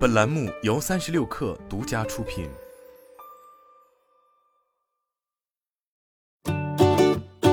本栏目由三十六氪独家出品。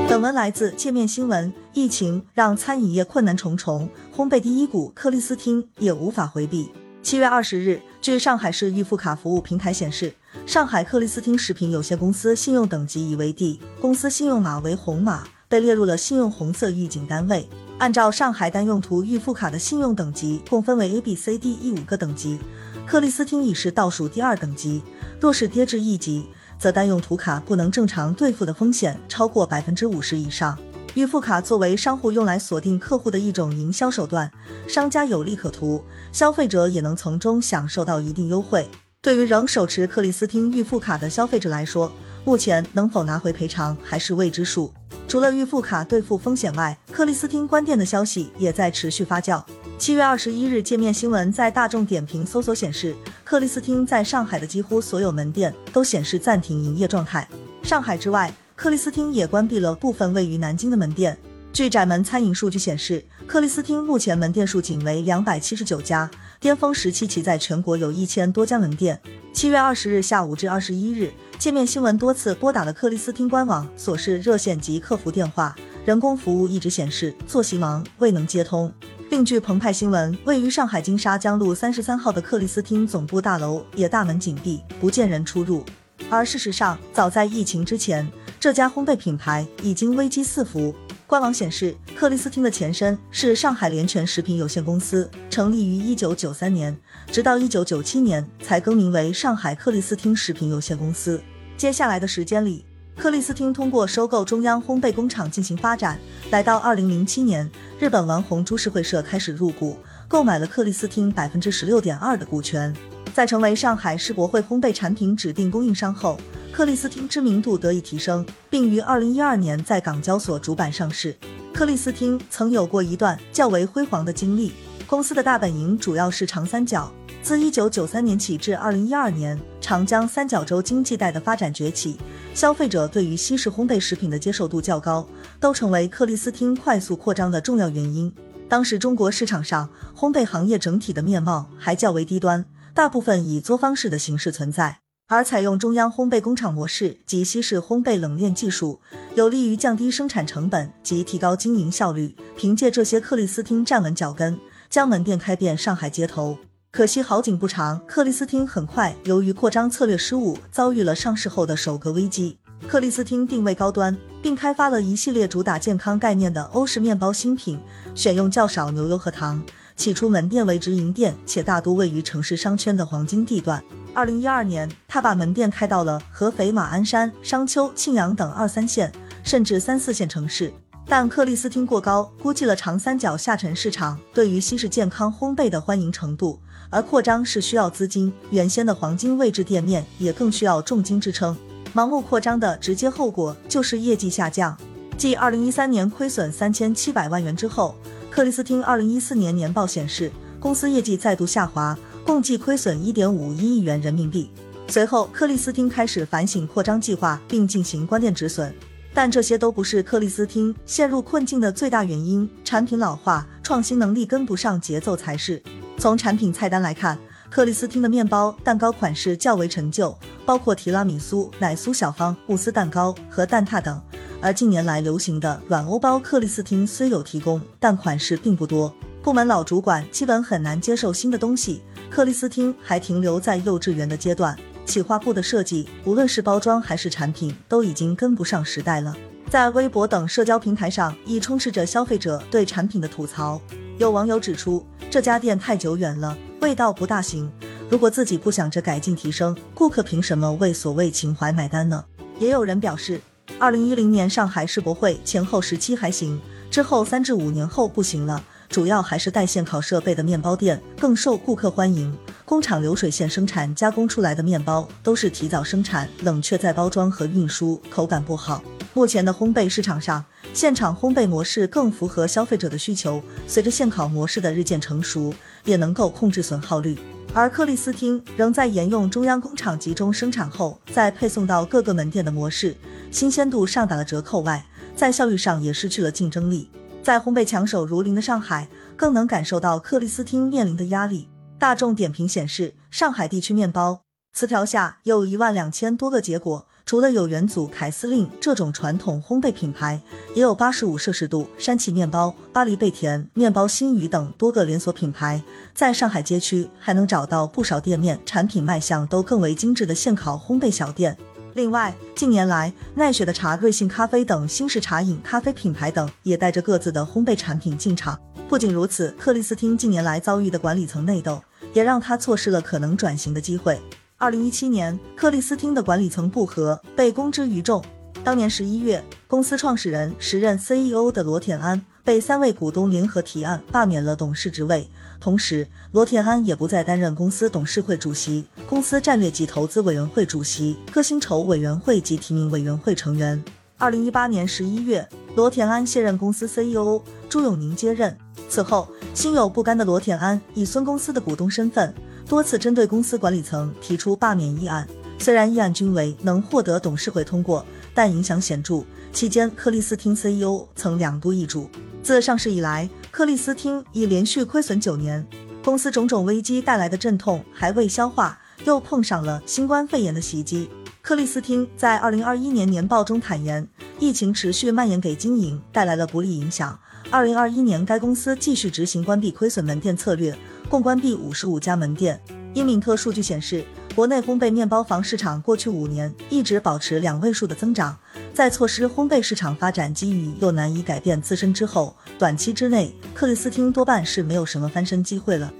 本文来自界面新闻。疫情让餐饮业困难重重，烘焙第一股克里斯汀也无法回避。七月二十日，据上海市预付卡服务平台显示，上海克里斯汀食品有限公司信用等级已为 D，公司信用码为红码，被列入了信用红色预警单位。按照上海单用途预付卡的信用等级，共分为 A、B、C、D、E 五个等级，克里斯汀已是倒数第二等级。若是跌至 E 级，则单用途卡不能正常兑付的风险超过百分之五十以上。预付卡作为商户用来锁定客户的一种营销手段，商家有利可图，消费者也能从中享受到一定优惠。对于仍手持克里斯汀预付卡的消费者来说，目前能否拿回赔偿还是未知数。除了预付卡兑付风险外，克里斯汀关店的消息也在持续发酵。七月二十一日，界面新闻在大众点评搜索显示，克里斯汀在上海的几乎所有门店都显示暂停营业状态。上海之外，克里斯汀也关闭了部分位于南京的门店。据窄门餐饮数据显示，克里斯汀目前门店数仅为两百七十九家，巅峰时期其在全国有一千多家门店。七月二十日下午至二十一日。界面新闻多次拨打了克里斯汀官网、所示热线及客服电话，人工服务一直显示坐席忙，未能接通。另据澎湃新闻，位于上海金沙江路三十三号的克里斯汀总部大楼也大门紧闭，不见人出入。而事实上，早在疫情之前，这家烘焙品牌已经危机四伏。官网显示，克里斯汀的前身是上海联全食品有限公司，成立于一九九三年，直到一九九七年才更名为上海克里斯汀食品有限公司。接下来的时间里，克里斯汀通过收购中央烘焙工厂进行发展。来到二零零七年，日本丸红株式会社开始入股，购买了克里斯汀百分之十六点二的股权。在成为上海世博会烘焙产品指定供应商后，克里斯汀知名度得以提升，并于二零一二年在港交所主板上市。克里斯汀曾有过一段较为辉煌的经历，公司的大本营主要是长三角。自一九九三年起至二零一二年，长江三角洲经济带的发展崛起，消费者对于西式烘焙食品的接受度较高，都成为克里斯汀快速扩张的重要原因。当时中国市场上烘焙行业整体的面貌还较为低端。大部分以作坊式的形式存在，而采用中央烘焙工厂模式及西式烘焙冷链技术，有利于降低生产成本及提高经营效率。凭借这些，克里斯汀站稳脚跟，将门店开遍上海街头。可惜好景不长，克里斯汀很快由于扩张策略失误，遭遇了上市后的首个危机。克里斯汀定位高端，并开发了一系列主打健康概念的欧式面包新品，选用较少牛油和糖。起初门店为直营店，且大多位于城市商圈的黄金地段。二零一二年，他把门店开到了合肥、马鞍山、商丘、庆阳等二三线，甚至三四线城市。但克里斯汀过高估计了长三角下沉市场对于西式健康烘焙的欢迎程度，而扩张是需要资金，原先的黄金位置店面也更需要重金支撑。盲目扩张的直接后果就是业绩下降。继二零一三年亏损三千七百万元之后。克里斯汀二零一四年年报显示，公司业绩再度下滑，共计亏损一点五一亿元人民币。随后，克里斯汀开始反省扩张计划，并进行关店止损。但这些都不是克里斯汀陷入困境的最大原因，产品老化、创新能力跟不上节奏才是。从产品菜单来看，克里斯汀的面包、蛋糕款式较为陈旧，包括提拉米苏、奶酥小方、慕斯蛋糕和蛋挞等。而近年来流行的软欧包，克里斯汀虽有提供，但款式并不多。部门老主管基本很难接受新的东西，克里斯汀还停留在幼稚园的阶段。企划部的设计，无论是包装还是产品，都已经跟不上时代了。在微博等社交平台上，亦充斥着消费者对产品的吐槽。有网友指出，这家店太久远了，味道不大行。如果自己不想着改进提升，顾客凭什么为所谓情怀买单呢？也有人表示。二零一零年上海世博会前后时期还行，之后三至五年后不行了。主要还是带现烤设备的面包店更受顾客欢迎。工厂流水线生产加工出来的面包都是提早生产、冷却再包装和运输，口感不好。目前的烘焙市场上，现场烘焙模式更符合消费者的需求。随着现烤模式的日渐成熟，也能够控制损耗率。而克里斯汀仍在沿用中央工厂集中生产后再配送到各个门店的模式。新鲜度上打了折扣外，在效率上也失去了竞争力。在烘焙抢手如林的上海，更能感受到克里斯汀面临的压力。大众点评显示，上海地区面包词条下有一万两千多个结果。除了有元祖凯司令这种传统烘焙品牌，也有八十五摄氏度山崎面包、巴黎贝甜面包、新宇等多个连锁品牌。在上海街区还能找到不少店面产品卖相都更为精致的现烤烘焙小店。另外，近年来奈雪的茶、瑞幸咖啡等新式茶饮咖啡品牌等也带着各自的烘焙产品进场。不仅如此，克里斯汀近年来遭遇的管理层内斗，也让他错失了可能转型的机会。二零一七年，克里斯汀的管理层不和被公之于众。当年十一月，公司创始人、时任 CEO 的罗田安被三位股东联合提案罢免了董事职位，同时罗田安也不再担任公司董事会主席、公司战略及投资委员会主席、各薪酬委员会及提名委员会成员。二零一八年十一月，罗田安卸任公司 CEO，朱永宁接任。此后，心有不甘的罗田安以孙公司的股东身份。多次针对公司管理层提出罢免议案，虽然议案均为能获得董事会通过，但影响显著。期间，克里斯汀 CEO 曾两度易主。自上市以来，克里斯汀已连续亏损九年，公司种种危机带来的阵痛还未消化，又碰上了新冠肺炎的袭击。克里斯汀在二零二一年年报中坦言，疫情持续蔓延给经营带来了不利影响。二零二一年，该公司继续执行关闭亏损门店策略。共关闭五十五家门店。英敏特数据显示，国内烘焙面包房市场过去五年一直保持两位数的增长。在错失烘焙市场发展机遇又难以改变自身之后，短期之内，克里斯汀多半是没有什么翻身机会了。